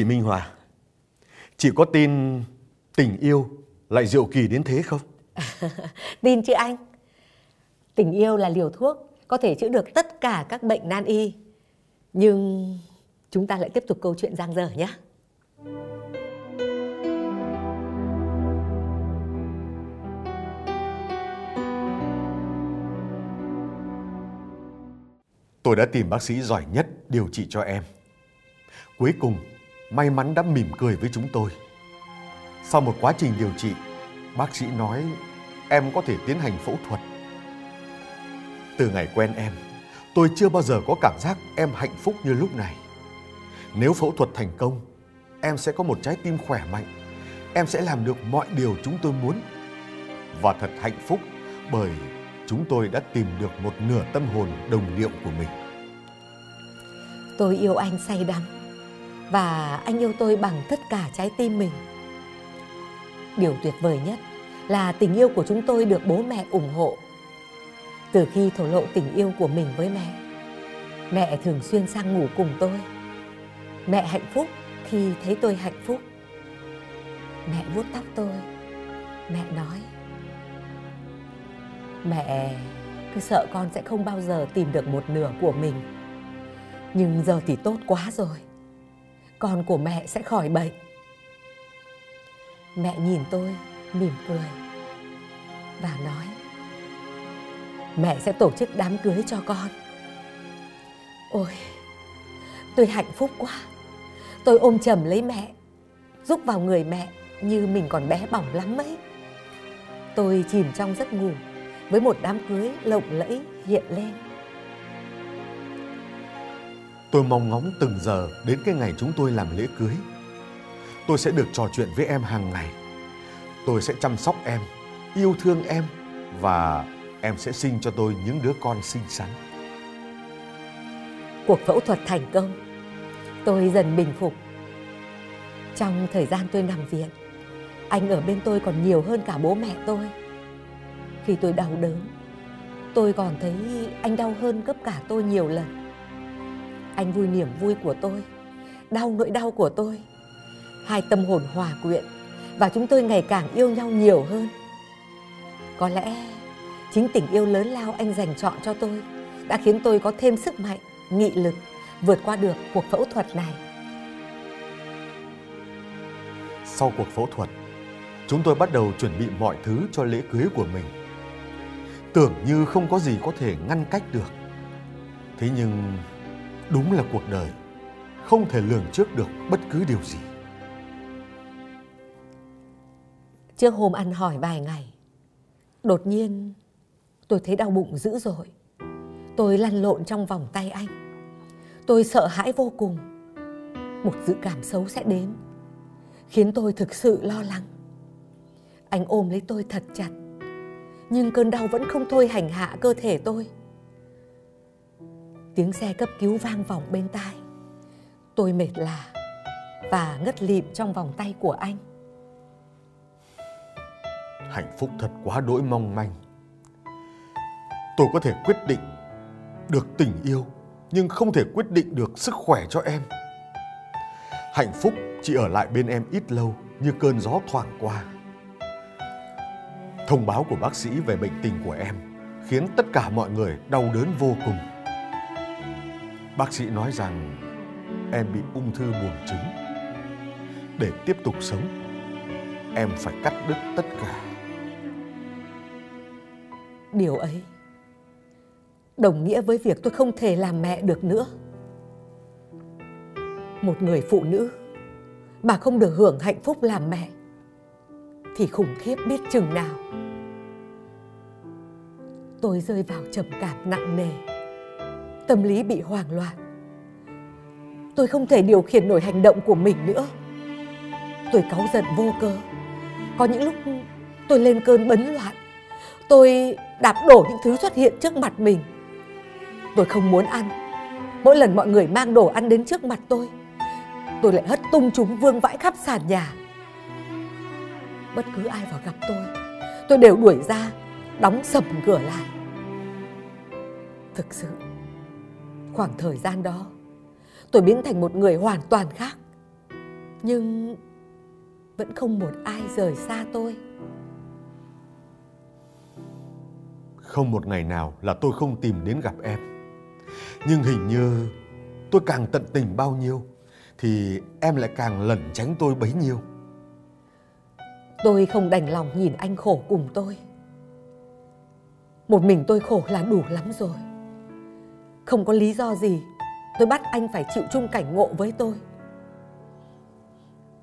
Chị Minh Hòa, chị có tin tình yêu lại diệu kỳ đến thế không? Tin chứ anh. Tình yêu là liều thuốc có thể chữa được tất cả các bệnh nan y. Nhưng chúng ta lại tiếp tục câu chuyện giang dở nhé. Tôi đã tìm bác sĩ giỏi nhất điều trị cho em. Cuối cùng, may mắn đã mỉm cười với chúng tôi. Sau một quá trình điều trị, bác sĩ nói em có thể tiến hành phẫu thuật. Từ ngày quen em, tôi chưa bao giờ có cảm giác em hạnh phúc như lúc này. Nếu phẫu thuật thành công, em sẽ có một trái tim khỏe mạnh. Em sẽ làm được mọi điều chúng tôi muốn. Và thật hạnh phúc bởi chúng tôi đã tìm được một nửa tâm hồn đồng điệu của mình. Tôi yêu anh say đắm và anh yêu tôi bằng tất cả trái tim mình. Điều tuyệt vời nhất là tình yêu của chúng tôi được bố mẹ ủng hộ. Từ khi thổ lộ tình yêu của mình với mẹ, mẹ thường xuyên sang ngủ cùng tôi. Mẹ hạnh phúc khi thấy tôi hạnh phúc. Mẹ vuốt tóc tôi. Mẹ nói: Mẹ cứ sợ con sẽ không bao giờ tìm được một nửa của mình. Nhưng giờ thì tốt quá rồi. Con của mẹ sẽ khỏi bệnh. Mẹ nhìn tôi mỉm cười và nói, mẹ sẽ tổ chức đám cưới cho con. Ôi, tôi hạnh phúc quá. Tôi ôm chầm lấy mẹ, giúp vào người mẹ như mình còn bé bỏng lắm ấy. Tôi chìm trong giấc ngủ với một đám cưới lộng lẫy hiện lên. Tôi mong ngóng từng giờ đến cái ngày chúng tôi làm lễ cưới. Tôi sẽ được trò chuyện với em hàng ngày. Tôi sẽ chăm sóc em, yêu thương em và em sẽ sinh cho tôi những đứa con xinh xắn. cuộc phẫu thuật thành công tôi dần bình phục trong thời gian tôi nằm viện anh ở bên tôi còn nhiều hơn cả bố mẹ tôi khi tôi đau đớn tôi còn thấy anh đau hơn gấp cả tôi nhiều lần anh vui niềm vui của tôi đau nỗi đau của tôi hai tâm hồn hòa quyện và chúng tôi ngày càng yêu nhau nhiều hơn có lẽ chính tình yêu lớn lao anh dành chọn cho tôi đã khiến tôi có thêm sức mạnh nghị lực vượt qua được cuộc phẫu thuật này Sau cuộc phẫu thuật, chúng tôi bắt đầu chuẩn bị mọi thứ cho lễ cưới của mình. Tưởng như không có gì có thể ngăn cách được. Thế nhưng đúng là cuộc đời. Không thể lường trước được bất cứ điều gì. trước hôm ăn hỏi vài ngày, đột nhiên tôi thấy đau bụng dữ dội. Tôi lăn lộn trong vòng tay anh. Tôi sợ hãi vô cùng. Một dự cảm xấu sẽ đến, khiến tôi thực sự lo lắng. Anh ôm lấy tôi thật chặt, nhưng cơn đau vẫn không thôi hành hạ cơ thể tôi tiếng xe cấp cứu vang vọng bên tai tôi mệt lạ và ngất lịm trong vòng tay của anh Hạnh phúc thật quá đỗi mong manh. Tôi có thể quyết định được tình yêu, nhưng không thể quyết định được sức khỏe cho em. Hạnh phúc chỉ ở lại bên em ít lâu, như cơn gió thoảng qua. Thông báo của bác sĩ về bệnh tình của em khiến tất cả mọi người đau đớn vô cùng. Bác sĩ nói rằng em bị ung thư buồng trứng. Để tiếp tục sống, em phải cắt đứt tất cả. điều ấy đồng nghĩa với việc tôi không thể làm mẹ được nữa một người phụ nữ mà không được hưởng hạnh phúc làm mẹ thì khủng khiếp biết chừng nào tôi rơi vào trầm cảm nặng nề tâm lý bị hoảng loạn. Tôi không thể điều khiển nổi hành động của mình nữa. Tôi cáu giận vô cớ có những lúc tôi lên cơn bấn loạn. Tôi đạp đổ những thứ xuất hiện trước mặt mình. Tôi không muốn ăn. Mỗi lần mọi người mang đồ ăn đến trước mặt tôi tôi lại hất tung chúng vương vãi khắp sàn nhà. Bất cứ ai vào gặp tôi tôi đều đuổi ra, đóng sầm cửa lại. Thực sự khoảng thời gian đó tôi biến thành một người hoàn toàn khác Nhưng vẫn không một ai rời xa tôi. Không một ngày nào là tôi không tìm đến gặp em. Nhưng hình như tôi càng tận tình bao nhiêu thì em lại càng lẩn tránh tôi bấy nhiêu. Tôi không đành lòng nhìn anh khổ cùng tôi. Một mình tôi khổ là đủ lắm rồi. Không có lý do gì tôi bắt anh phải chịu chung cảnh ngộ với tôi.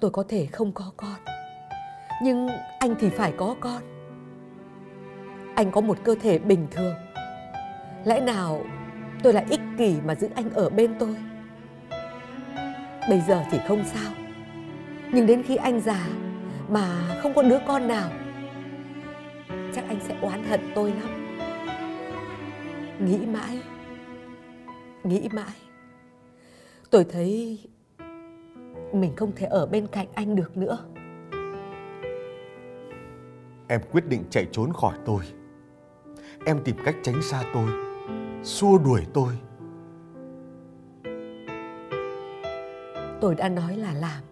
Tôi có thể không có con, nhưng anh thì phải có con. Anh có một cơ thể bình thường. Lẽ nào tôi lại ích kỷ mà giữ anh ở bên tôi? Bây giờ thì không sao. Nhưng đến khi anh già mà không có đứa con nào, chắc anh sẽ oán hận tôi lắm. Nghĩ mãi, nghĩ mãi. Tôi thấy mình không thể ở bên cạnh anh được nữa. Em quyết định chạy trốn khỏi tôi. Em tìm cách tránh xa tôi, xua đuổi tôi. Tôi đã nói là làm.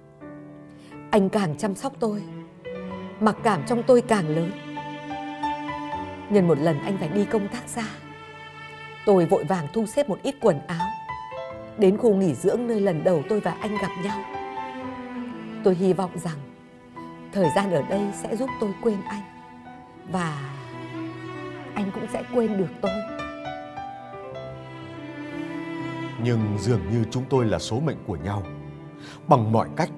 Anh càng chăm sóc tôi, mặc cảm trong tôi càng lớn. Nhân một lần anh phải đi công tác xa. Tôi vội vàng thu xếp một ít quần áo. Đến khu nghỉ dưỡng nơi lần đầu tôi và anh gặp nhau. Tôi hy vọng rằng thời gian ở đây sẽ giúp tôi quên anh. Và anh cũng sẽ quên được tôi. Nhưng dường như chúng tôi là số mệnh của nhau. Bằng mọi cách,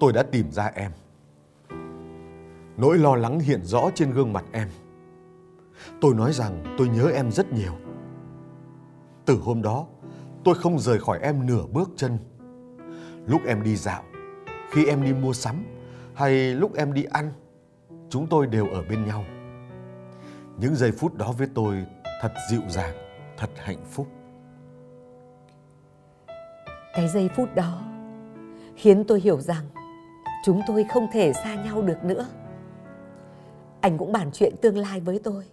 tôi đã tìm ra em. Nỗi lo lắng hiện rõ trên gương mặt em. Tôi nói rằng tôi nhớ em rất nhiều. Từ hôm đó, tôi không rời khỏi em nửa bước chân. Lúc em đi dạo, khi em đi mua sắm hay lúc em đi ăn, chúng tôi đều ở bên nhau. Những giây phút đó với tôi thật dịu dàng, thật hạnh phúc. Cái giây phút đó khiến tôi hiểu rằng chúng tôi không thể xa nhau được nữa. Anh cũng bàn chuyện tương lai với tôi.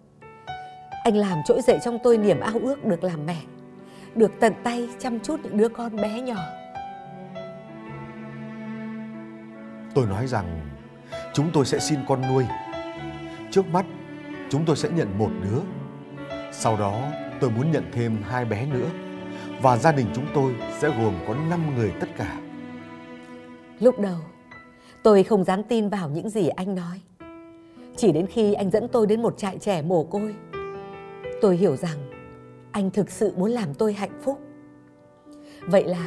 Anh làm trỗi dậy trong tôi niềm ao ước được làm mẹ, được tận tay chăm chút những đứa con bé nhỏ. Tôi nói rằng chúng tôi sẽ xin con nuôi. Trước mắt chúng tôi sẽ nhận một đứa. Sau đó tôi muốn nhận thêm hai bé nữa và gia đình chúng tôi sẽ gồm có 5 người tất cả. Lúc đầu, tôi không dám tin vào những gì anh nói. Chỉ đến khi anh dẫn tôi đến một trại trẻ mồ côi, tôi hiểu rằng anh thực sự muốn làm tôi hạnh phúc. Vậy là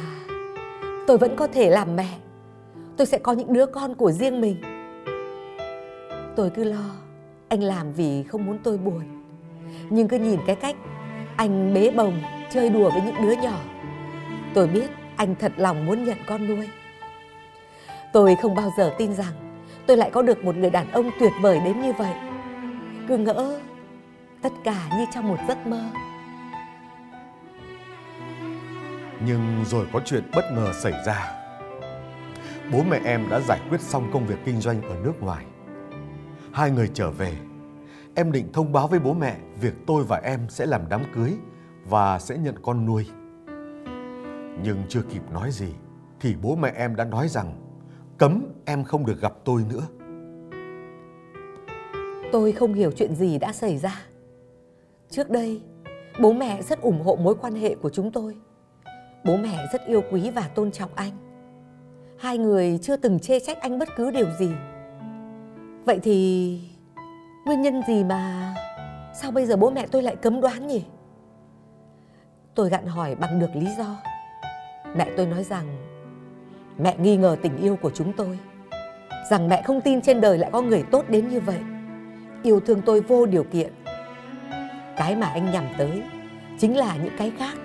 tôi vẫn có thể làm mẹ. Tôi sẽ có những đứa con của riêng mình. Tôi cứ lo anh làm vì không muốn tôi buồn. Nhưng cứ nhìn cái cách anh bế bồng, chơi đùa với những đứa nhỏ. Tôi biết anh thật lòng muốn nhận con nuôi. Tôi không bao giờ tin rằng tôi lại có được một người đàn ông tuyệt vời đến như vậy. Cứ ngỡ tất cả như trong một giấc mơ. Nhưng rồi có chuyện bất ngờ xảy ra. Bố mẹ em đã giải quyết xong công việc kinh doanh ở nước ngoài. Hai người trở về. Em định thông báo với bố mẹ việc tôi và em sẽ làm đám cưới và sẽ nhận con nuôi. Nhưng chưa kịp nói gì thì bố mẹ em đã nói rằng cấm em không được gặp tôi nữa. Tôi không hiểu chuyện gì đã xảy ra. Trước đây, bố mẹ rất ủng hộ mối quan hệ của chúng tôi. Bố mẹ rất yêu quý và tôn trọng anh. Hai người chưa từng chê trách anh bất cứ điều gì. Vậy thì nguyên nhân gì mà sao bây giờ bố mẹ tôi lại cấm đoán nhỉ? Tôi gặn hỏi bằng được lý do. Mẹ tôi nói rằng, mẹ nghi ngờ tình yêu của chúng tôi. Rằng mẹ không tin trên đời lại có người tốt đến như vậy. Yêu thương tôi vô điều kiện. Cái mà anh nhằm tới chính là những cái khác.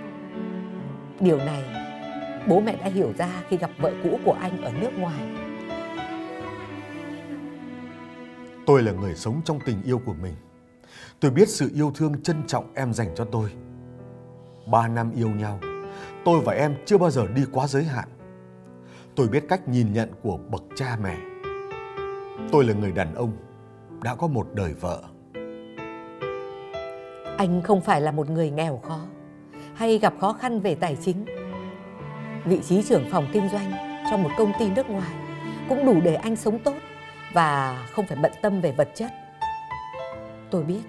Điều này bố mẹ đã hiểu ra khi gặp vợ cũ của anh ở nước ngoài. Tôi là người sống trong tình yêu của mình. Tôi biết sự yêu thương trân trọng em dành cho tôi. Ba năm yêu nhau, tôi và em chưa bao giờ đi quá giới hạn. Tôi biết cách nhìn nhận của bậc cha mẹ. Tôi là người đàn ông đã có một đời vợ. Anh không phải là một người nghèo khó hay gặp khó khăn về tài chính. Vị trí trưởng phòng kinh doanh cho một công ty nước ngoài cũng đủ để anh sống tốt và không phải bận tâm về vật chất. Tôi biết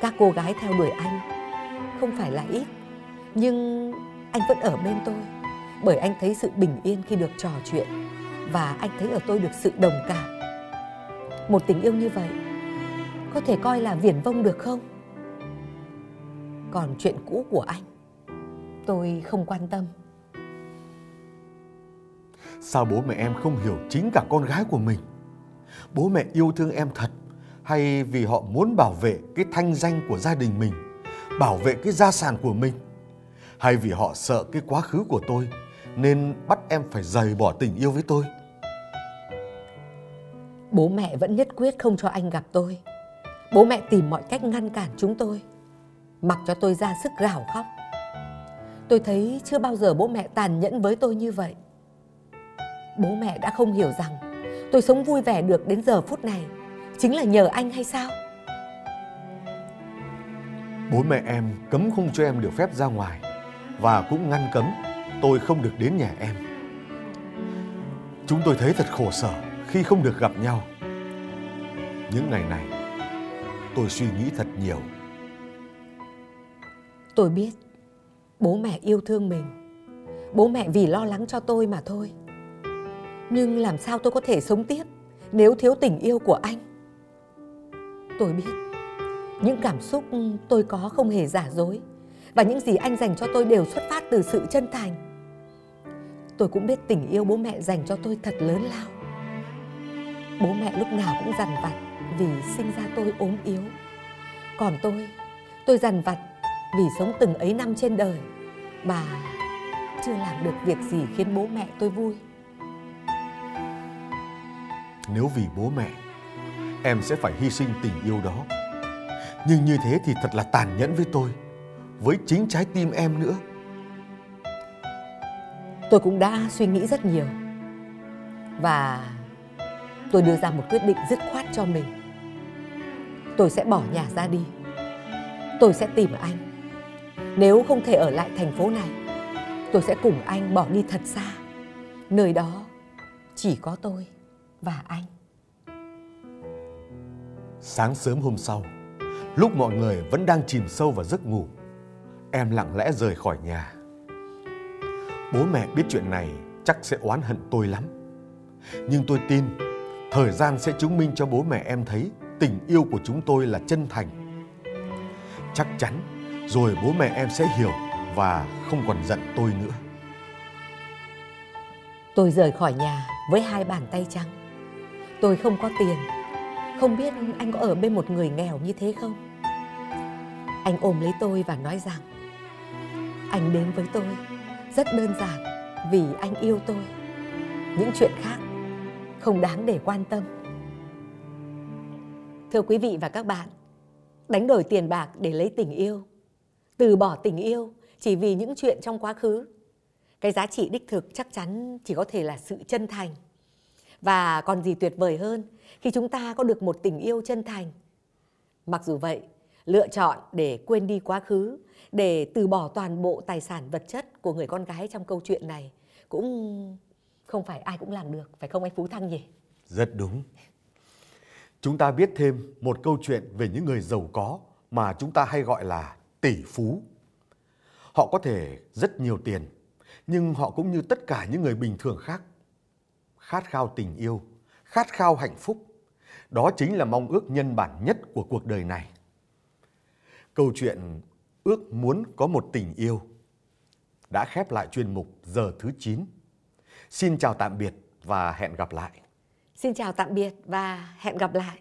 các cô gái theo đuổi anh không phải là ít, nhưng anh vẫn ở bên tôi bởi anh thấy sự bình yên khi được trò chuyện và anh thấy ở tôi được sự đồng cảm. Một tình yêu như vậy có thể coi là viển vông được không? Còn chuyện cũ của anh, tôi không quan tâm. Sao bố mẹ em không hiểu chính cả con gái của mình? Bố mẹ yêu thương em thật hay vì họ muốn bảo vệ cái thanh danh của gia đình mình, bảo vệ cái gia sản của mình? Hay vì họ sợ cái quá khứ của tôi nên bắt em phải rời bỏ tình yêu với tôi? Bố mẹ vẫn nhất quyết không cho anh gặp tôi. Bố mẹ tìm mọi cách ngăn cản chúng tôi, mặc cho tôi ra sức gào khóc. Tôi thấy chưa bao giờ bố mẹ tàn nhẫn với tôi như vậy. Bố mẹ đã không hiểu rằng tôi sống vui vẻ được đến giờ phút này chính là nhờ anh hay sao? Bố mẹ em cấm không cho em được phép ra ngoài và cũng ngăn cấm tôi không được đến nhà em. Chúng tôi thấy thật khổ sở khi không được gặp nhau. Những ngày này, tôi suy nghĩ thật nhiều. Tôi biết bố mẹ yêu thương mình. Bố mẹ vì lo lắng cho tôi mà thôi. Nhưng làm sao tôi có thể sống tiếp nếu thiếu tình yêu của anh? Tôi biết những cảm xúc tôi có không hề giả dối và những gì anh dành cho tôi đều xuất phát từ sự chân thành. Tôi cũng biết tình yêu bố mẹ dành cho tôi thật lớn lao. Bố mẹ lúc nào cũng dằn vặt vì sinh ra tôi ốm yếu. Còn tôi, tôi dằn vặt vì sống từng ấy năm trên đời mà chưa làm được việc gì khiến bố mẹ tôi vui. Nếu vì bố mẹ, em sẽ phải hy sinh tình yêu đó. Nhưng như thế thì thật là tàn nhẫn với tôi, với chính trái tim em nữa. Tôi cũng đã suy nghĩ rất nhiều và tôi đưa ra một quyết định dứt khoát cho mình. Tôi sẽ bỏ nhà ra đi. Tôi sẽ tìm anh. Nếu không thể ở lại thành phố này, tôi sẽ cùng anh bỏ đi thật xa. Nơi đó chỉ có tôi và anh. Sáng sớm hôm sau, lúc mọi người vẫn đang chìm sâu vào giấc ngủ, em lặng lẽ rời khỏi nhà. Bố mẹ biết chuyện này chắc sẽ oán hận tôi lắm. Nhưng tôi tin thời gian sẽ chứng minh cho bố mẹ em thấy tình yêu của chúng tôi là chân thành. Chắc chắn rồi bố mẹ em sẽ hiểu và không còn giận tôi nữa. Tôi rời khỏi nhà với hai bàn tay trắng. Tôi không có tiền, không biết anh có ở bên một người nghèo như thế không? Anh ôm lấy tôi và nói rằng anh đến với tôi rất đơn giản vì anh yêu tôi. Những chuyện khác không đáng để quan tâm. Thưa quý vị và các bạn, đánh đổi tiền bạc để lấy tình yêu, từ bỏ tình yêu chỉ vì những chuyện trong quá khứ. Cái giá trị đích thực chắc chắn chỉ có thể là sự chân thành. Và còn gì tuyệt vời hơn khi chúng ta có được một tình yêu chân thành. Mặc dù vậy, lựa chọn để quên đi quá khứ, để từ bỏ toàn bộ tài sản vật chất của người con gái trong câu chuyện này cũng không phải ai cũng làm được, phải không anh Phú Thăng nhỉ? Rất đúng. Chúng ta biết thêm một câu chuyện về những người giàu có mà chúng ta hay gọi là tỷ phú. Họ có thể rất nhiều tiền, nhưng họ cũng như tất cả những người bình thường khác. Khát khao tình yêu, khát khao hạnh phúc. Đó chính là mong ước nhân bản nhất của cuộc đời này. Câu chuyện ước muốn có một tình yêu đã khép lại chuyên mục giờ thứ 9. Xin chào tạm biệt và hẹn gặp lại. Xin chào tạm biệt và hẹn gặp lại.